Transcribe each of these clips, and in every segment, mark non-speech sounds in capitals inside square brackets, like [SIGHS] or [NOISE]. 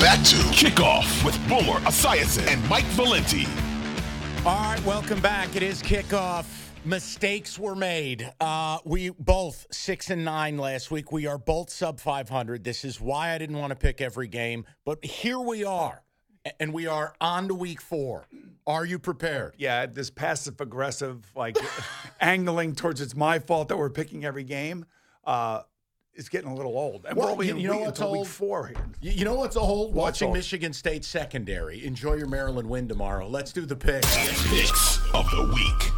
back to Kickoff with Boomer Esiason and Mike Valenti. All right, welcome back. It is kickoff. Mistakes were made. Uh, we both six and nine last week. We are both sub 500. This is why I didn't want to pick every game, but here we are, and we are on to week four. Are you prepared? Yeah, this passive aggressive, like [LAUGHS] angling towards it's my fault that we're picking every game. Uh, is getting a little old. And Well, we're only you- in you know what's until week old? four here. You you know what's old? What's Watching old? Michigan State secondary. Enjoy your Maryland win tomorrow. Let's do the picks. Picks of the week.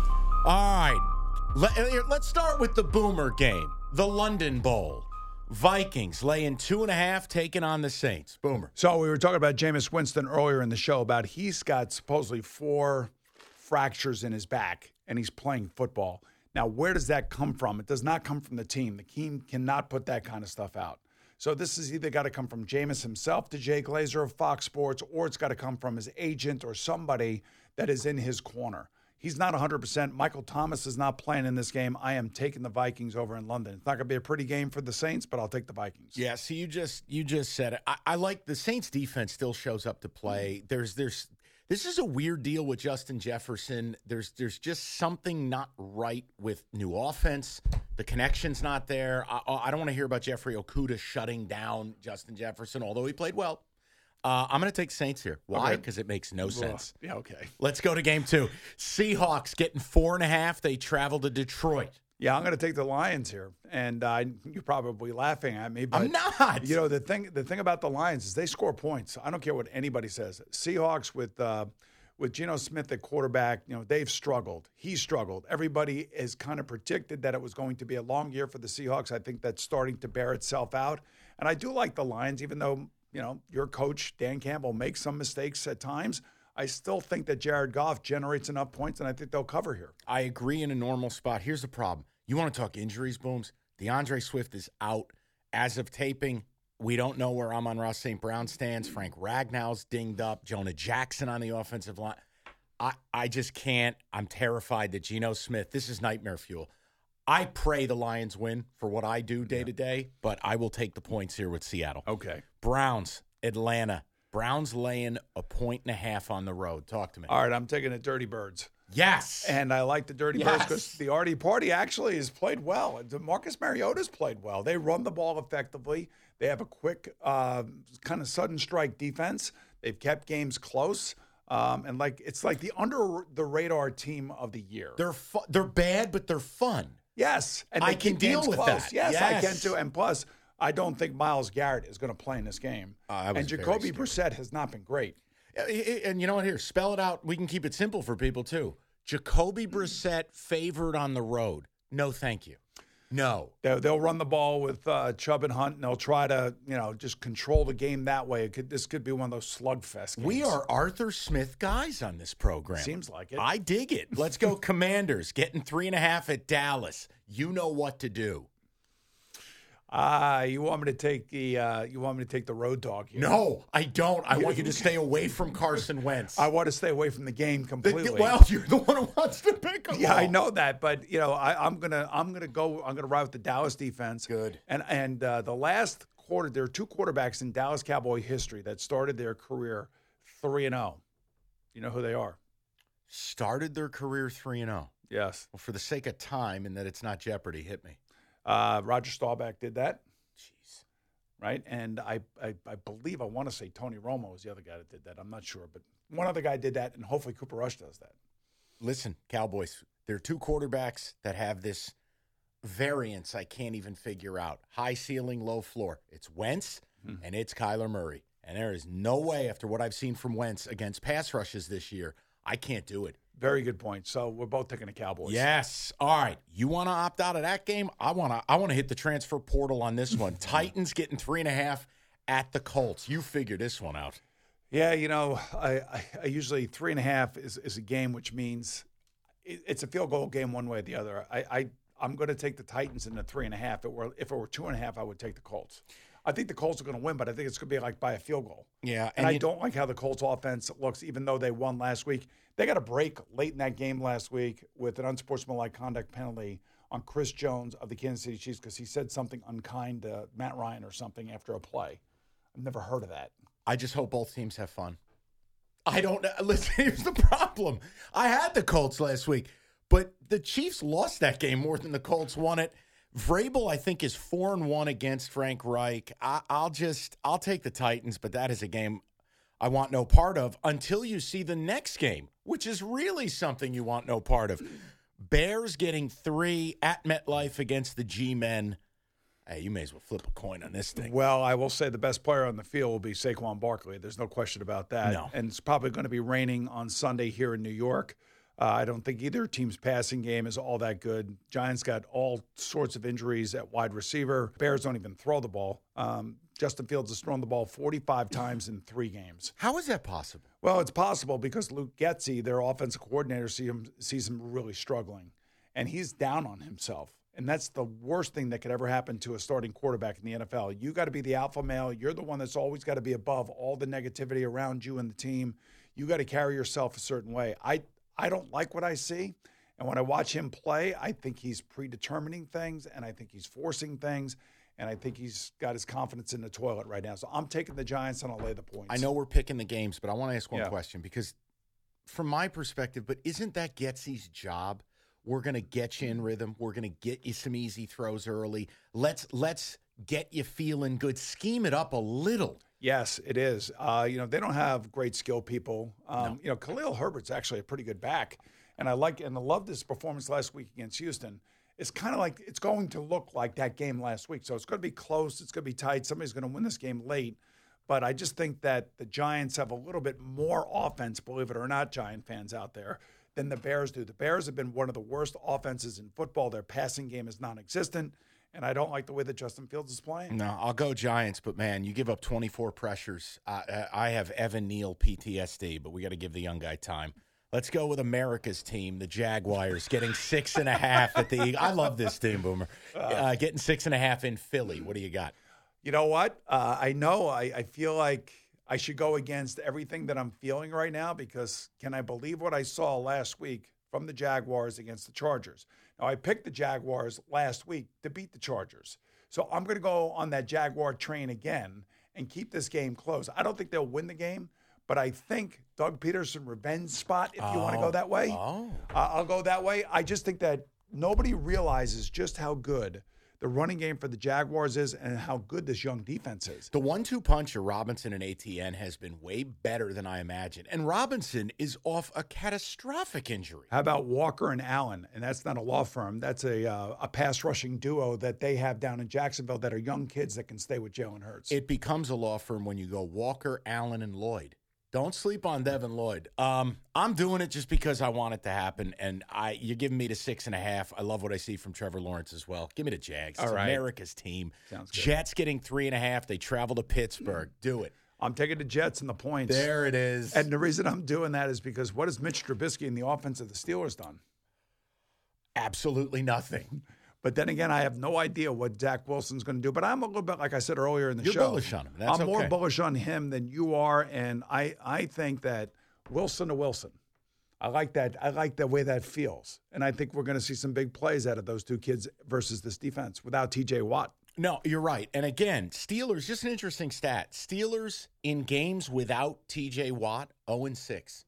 All right. Let, eh, let's start with the Boomer game, the London Bowl. Vikings laying two and a half, taking on the Saints. Boomer. So we were talking about Jameis Winston earlier in the show about he's got supposedly four fractures in his back and he's playing football. Now, where does that come from? It does not come from the team. The team cannot put that kind of stuff out. So this has either got to come from Jameis himself to Jay Glazer of Fox Sports, or it's got to come from his agent or somebody that is in his corner. He's not 100%. Michael Thomas is not playing in this game. I am taking the Vikings over in London. It's not going to be a pretty game for the Saints, but I'll take the Vikings. Yeah, so you just you just said it. I, I like the Saints defense still shows up to play. There's there's this is a weird deal with Justin Jefferson. There's there's just something not right with new offense. The connection's not there. I, I don't want to hear about Jeffrey Okudah shutting down Justin Jefferson, although he played well. Uh, I'm going to take Saints here. Why? Okay. Because it makes no sense. Yeah, okay. Let's go to game two. Seahawks getting four and a half. They travel to Detroit. Yeah, I'm going to take the Lions here, and uh, you're probably laughing at me, but I'm not. You know the thing. The thing about the Lions is they score points. I don't care what anybody says. Seahawks with uh, with Geno Smith at quarterback, you know they've struggled. He struggled. Everybody has kind of predicted that it was going to be a long year for the Seahawks. I think that's starting to bear itself out, and I do like the Lions, even though you know your coach Dan Campbell makes some mistakes at times. I still think that Jared Goff generates enough points, and I think they'll cover here. I agree in a normal spot. Here's the problem. You want to talk injuries, Booms? DeAndre Swift is out. As of taping, we don't know where Amon-Ra St. Brown stands. Frank Ragnow's dinged up. Jonah Jackson on the offensive line. I, I just can't. I'm terrified that Geno Smith, this is nightmare fuel. I pray the Lions win for what I do day to day, but I will take the points here with Seattle. Okay. Browns, Atlanta. Browns laying point and a half on the road. Talk to me. All right, I'm taking the Dirty Birds. Yes. And I like the Dirty Birds because the Artie Party actually has played well. Marcus Mariota's played well. They run the ball effectively. They have a quick, uh, kind of sudden strike defense. They've kept games close. Um, and like it's like the under the radar team of the year. They're fu- they're bad, but they're fun. yes, and I can deal with close. that. Yes, I can too. And plus, I don't think Myles Garrett is going to play in this game. Uh, and Jacoby. Brissett has not been great. And you know what? Here, spell it out. We can keep it simple for people too. Jacoby Brissett favored on the road. No, thank you. No. They'll, they'll run the ball with uh, Chubb and Hunt, and they'll try to, you know, just control the game that way. It could, this could be one of those slugfest games. We are Arthur Smith guys on this program. Seems like it. I dig it. Let's go, [LAUGHS] Commanders. Getting three and a half at Dallas. You know what to do. Ah, you want me to take the uh, you want me to take the road dog here? No, I don't. I want you to [LAUGHS] stay away from Carson Wentz. I want to stay away from the game The- completely. well, you're the one who wants to pick him. yeah, I know that, but you know, I, I'm gonna I'm gonna go I'm gonna ride with the Dallas defense. Good. And and uh, the last quarter, there are two quarterbacks in Dallas Cowboy history that started their career three and zero. You know who they are? Started their career three and zero. Yes. Well, for the sake of time and that it's not Jeopardy, hit me. Uh, Roger Staubach did that. Jeez. right? And I, I, I believe I want to say Tony Romo was the other guy that did that. I'm not sure, but one other guy did that, and hopefully Cooper Rush does that. Listen, Cowboys, there are two quarterbacks that have this variance I can't even figure out. High ceiling, low floor. It's Wentz and it's Kyler Murray. And there is no way, after what I've seen from Wentz against pass rushes this year, I can't do it. Very good point. So we're both taking the Cowboys. Yes. All right. You want to opt out of that game? I want to. I want to hit the transfer portal on this one. [LAUGHS] Titans getting three and a half at the Colts. You figure this one out. Yeah, you know, I, I, I usually three and a half is, is a game, which means it, it's a field goal game one way or the other. I, I I'm going to take the Titans in the three and a half. If it were if it were two and a half, I would take the Colts. I think the Colts are going to win, but I think it's going to be like by a field goal. Yeah, And, I you- don't like how the Colts offense looks, even though they won last week. They got a break late in that game last week with an unsportsmanlike conduct penalty on Chris Jones of the Kansas City Chiefs because he said something unkind to Matt Ryan or something after a play. I've never heard of that. I just hope both teams have fun. I don't know. [LAUGHS] Listen, here's the problem. I had the Colts last week, but the Chiefs lost that game more than the Colts won it. Vrabel, I think, is four and one against Frank Reich. I, I'll just I'll take the Titans, but that is a game I want no part of until you see the next game, which is really something you want no part of. Bears getting three at MetLife against the G Men. Hey, you may as well flip a coin on this thing. Well, I will say the best player on the field will be Saquon Barkley. There's no question about that. No. And it's probably going to be raining on Sunday here in New York. Uh, I don't think either team's passing game is all that good. Giants got all sorts of injuries at wide receiver. Bears don't even throw the ball. Um, Justin Fields has thrown the ball 45 times in three games. How is that possible? Well, it's possible because Luke Getsy, their offensive coordinator, see him, sees him really struggling, and he's down on himself. And that's the worst thing that could ever happen to a starting quarterback in the NFL. You got to be the alpha male. You're the one that's always got to be above all the negativity around you and the team. You got to carry yourself a certain way. I I don't like what I see. And when I watch him play, I think he's predetermining things and I think he's forcing things. And I think he's got his confidence in the toilet right now. So I'm taking the Giants and I'll lay the points. I know we're picking the games, but I want to ask one Yeah. question because, from my perspective, but isn't that Getsy's job? We're going to get you in mm-hmm. rhythm. We're going to get you some easy throws early. Let's let's get you feeling good. Scheme it up a little. Yes, it is. Uh, you know, they don't have great skill people. Um, You know, Khalil Herbert's actually a pretty good back, and I like and I love this performance last week against Houston. It's kind of like it's going to look like that game last week. So it's going to be close. It's going to be tight. Somebody's going to win this game late. But I just think that the Giants have a little bit more offense, believe it or not, Giant fans out there, than the Bears do. The Bears have been one of the worst offenses in football. Their passing game is non existent. And I don't like the way that Justin Fields is playing. No, I'll go Giants, but man, you give up 24 pressures. I, I have Evan Neal PTSD, but we got to give the young guy time. Let's go with America's team, the Jaguars, getting six and a half at the. I love this team, Boomer. Uh, getting six and a half in Philly. What do you got? You know what? Uh, I know I, I feel like I should go against everything that I'm feeling right now because can I believe what I saw last week from the Jaguars against the Chargers? Now, I picked the Jaguars last week to beat the Chargers. So I'm going to go on that Jaguar train again and keep this game close. I don't think they'll win the game, but I think Doug Pederson revenge spot, if you want to go that way. Oh. Uh, I'll go that way. I just think that nobody realizes just how good the running game for the Jaguars is and how good this young defense is. The one two punch of Robinson and ATN has been way better than I imagined. And Robinson is off a catastrophic injury. How about Walker and Allen? And that's not a law firm. That's a uh, a pass rushing duo that they have down in Jacksonville that are young kids that can stay with Jalen Hurts. It becomes a law firm when you go Walker, Allen, and Lloyd. Don't sleep on Devin Lloyd. Um, I'm doing it just because I want it to happen, and I you're giving me the six and a half. I love what I see from Trevor Lawrence as well. Give me the Jags. It's All right. America's team. Sounds good. Jets getting three and a half. They travel to Pittsburgh. Do it. I'm taking the Jets and the points. There it is. And the reason I'm doing that is because what has Mitch Trubisky and the offense of the Steelers done? absolutely nothing. But then again, I have no idea what Zach Wilson's going to do. But I'm a little bit, like I said earlier in the You're show, bullish on him. That's I'm more bullish on him than you are, and I I think that Wilson to Wilson. I like that. I like the way that feels, and I think we're going to see some big plays out of those two kids versus this defense without T.J. Watt. No, you're right. And again, Steelers, just an interesting stat. Steelers in games without TJ Watt, 0 and 6.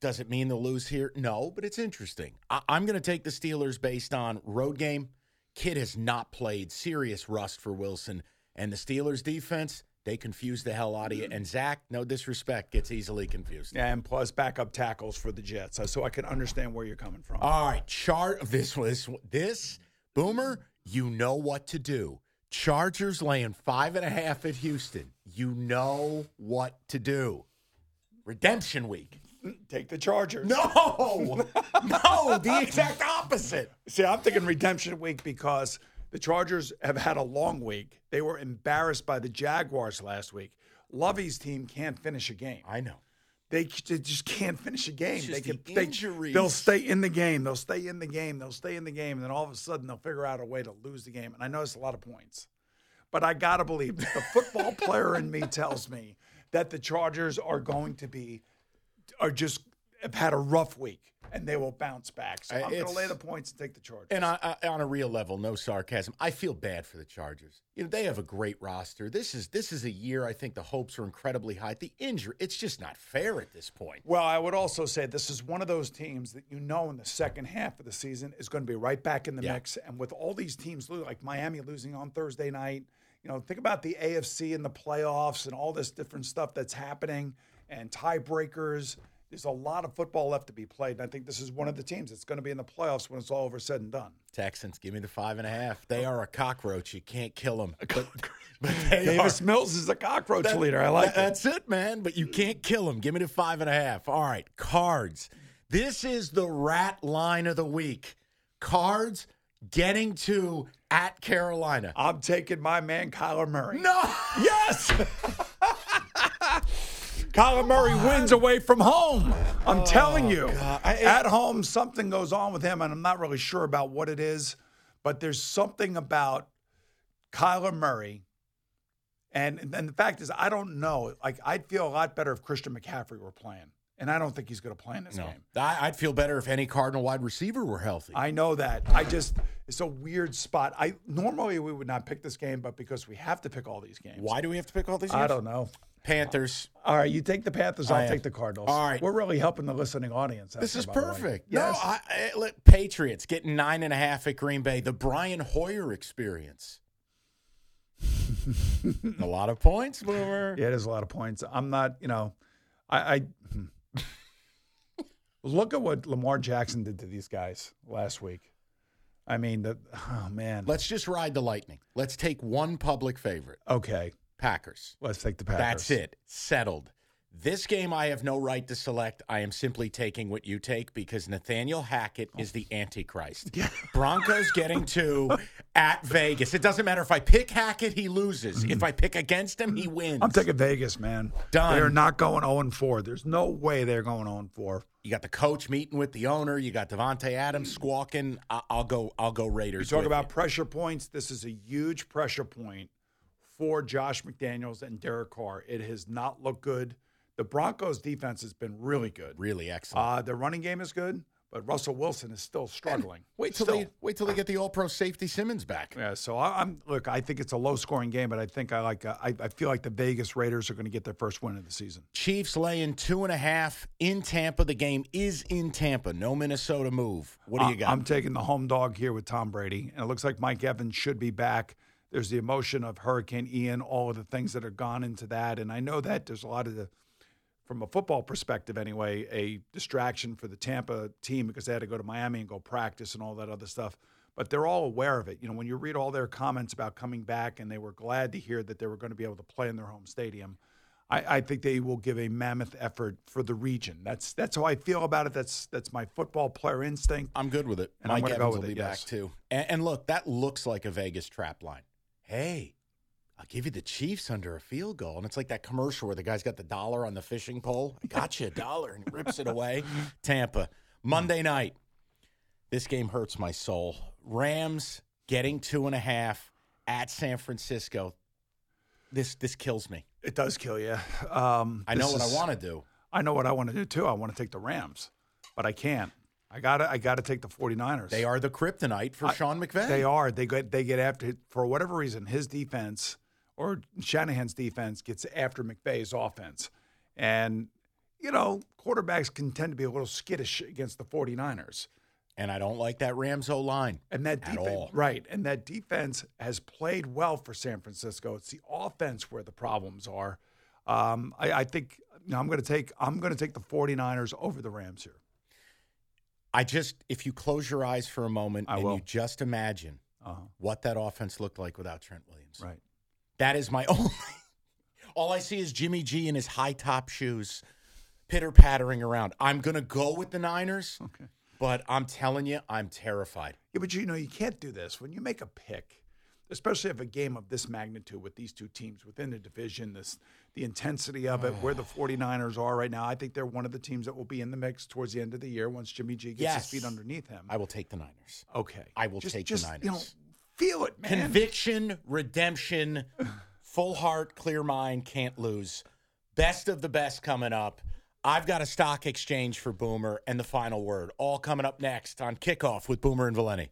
Does it mean they'll lose here? No, but it's interesting. I- I'm going to take the Steelers based on road game. Kid has not played serious rust for Wilson. And the Steelers defense, they confuse the hell out of you. And Zach, no disrespect, gets easily confused. And plus backup tackles for the Jets, so I can understand where you're coming from. All right, chart this this this boomer. You know what to do. Chargers laying five and a half at Houston. You know what to do. Redemption week. Take the Chargers. No, [LAUGHS] no, the exact opposite. See, I'm thinking redemption week because the Chargers have had a long week. They were embarrassed by the Jaguars last week. Lovey's team can't finish a game. I know. They, they just can't finish a game. They can, the they, injuries. they'll stay in the game. They'll stay in the game. They'll stay in the game. And then all of a sudden, they'll figure out a way to lose the game. And I know it's a lot of points. But I got to believe the football player in me tells me that the Chargers are going to be, are just have had a rough week and they will bounce back. So I'm going to lay the points and take the Chargers. And I, I, on a real level, no sarcasm. I feel bad for the Chargers. You know, they have a great roster. This is this is a year I think the hopes are incredibly high. The injury, it's just not fair at this point. Well, I would also say this is one of those teams that you know in the second half of the season is going to be right back in the Yeah. mix. And with all these teams like Miami losing on Thursday night, you know, think about the AFC and the playoffs and all this different stuff that's happening and tiebreakers. There's a lot of football left to be played. And I think this is one of the teams that's going to be in the playoffs when it's all over said and done. Texans, give me the five and a half. They are a cockroach. You can't kill them. But, but [LAUGHS] Davis are. Mills is the cockroach That- leader. I like that-. That's it, man. But you can't kill them. Give me the five and a half. All right, cards. This is the rat line of the week. Cards getting to at Carolina. I'm taking my man Kyler Murray. No. Yes. [LAUGHS] Kyler Murray wins away from home. I'm telling you. I- At home, something goes on with him, and I'm not really sure about what it is, but there's something about Kyler Murray. And, and the fact is, I don't know. Like, I'd feel a lot better if Christian McCaffrey were playing. And I don't think he's going to play in this No. game. I, I'd feel better if any Cardinal wide receiver were healthy. I know that. I just, it's a weird spot. I Normally, we would not pick this game, but because we have to pick all these games. Why do we have to pick all these? Games? I don't know. Panthers. All right, you take the Panthers. I'll I take the Cardinals. All right. we're really helping the listening audience. This is by the way. perfect. Yes. No, I, I, look, Patriots getting nine and a half at Green Bay. The Brian Hoyer experience. [LAUGHS] a lot of points, Boomer. yeah, there's a lot of points. I'm not. You know, I. I hmm. Look at what Lamar Jackson did to these guys last week. I mean, the oh man. Let's just ride the lightning. Let's take one public favorite. okay, Packers. let's take the Packers. That's it. Settled. This game I have no right to select. I am simply taking what you take because Nathaniel Hackett is the Antichrist. Broncos getting [LAUGHS] two at Vegas. It doesn't matter if I pick Hackett, he loses. If I pick against him, he wins. I'm taking Vegas, man. Done. They're not going 0 4. There's no way they're going 0 4. You got the coach meeting with the owner. You got Davante Adams squawking. I- I'll go. I'll go Raiders. You talk about you. pressure points. This is a huge pressure point for Josh McDaniels and Derek Carr. It has not looked good. The Broncos' defense has been really good. really excellent. Uh, their running game is good, but Russell Wilson is still struggling. wait till Still. they wait till they get the All Pro safety Simmons back. Yeah, so I, I'm look. I think it's a low-scoring game, but I think I like. Uh, I, I feel like the Vegas Raiders are going to get their first win of the season. Chiefs laying two and a half in Tampa. The game is in Tampa. No Minnesota move. What do you got? I'm taking the home dog here with Tom Brady, and it looks like Mike Evans should be back. There's the emotion of Hurricane Ian, all of the things that have gone into that, and I know that there's a lot of the, from a football perspective anyway, a distraction for the Tampa team because they had to go to Miami and go practice and all that other stuff. But they're all aware of it. You know, when you read all their comments about coming back, and they were glad to hear that they were going to be able to play in their home stadium. I, I think they will give a mammoth effort for the region. That's that's how I feel about it. That's that's my football player instinct. I'm good with it. And I'm Mike gonna go with will it, be yes. back too. And, and look, that looks like a Vegas trap line. Hey, I'll give you the Chiefs under a field goal, and it's like that commercial where the guy's got the dollar on the fishing pole. I got you a dollar, and he rips it away. [LAUGHS] Tampa Monday night. This game hurts my soul. Rams getting two and a half at San Francisco. This this kills me. It does kill you. Um, I know what I want to do. I know what I want to do too. I want to take the Rams, but I can't. I got to I got to take the 49ers. They are the kryptonite for Sean McVay. They are. They get they get after for whatever reason his defense or Shanahan's defense gets after McVay's offense. And you know, quarterbacks can tend to be a little skittish against the 49ers. and I don't like that Rams O line. And that At defense, all. right? And that defense has played well for San Francisco. It's the offense where the problems are. Um, I, I think you know, I'm going to take I'm going to take the 49ers over the Rams here. I just, if you close your eyes for a moment I and will. you just imagine Uh-huh. what that offense looked like without Trent Williams. Right. That is my [LAUGHS] only. All I see is Jimmy G in his high top shoes, pitter pattering around. I'm going to go with the Niners, Okay. but I'm telling you, I'm terrified. Yeah, but you know, you can't do this. When you make a pick, especially of a game of this magnitude with these two teams within the division, this the intensity of it, where the [SIGHS] 49ers are right now, I think they're one of the teams that will be in the mix towards the end of the year once Jimmy G gets Yes. his feet underneath him. I will take the Niners. okay. I will just, take the just, You know, Niners. Feel it, man. Conviction, redemption, [SIGHS] full heart, clear mind, can't lose. Best of the best coming up. I've got a stock exchange for Boomer and the final word. All coming up next on kickoff with Boomer and Valenti.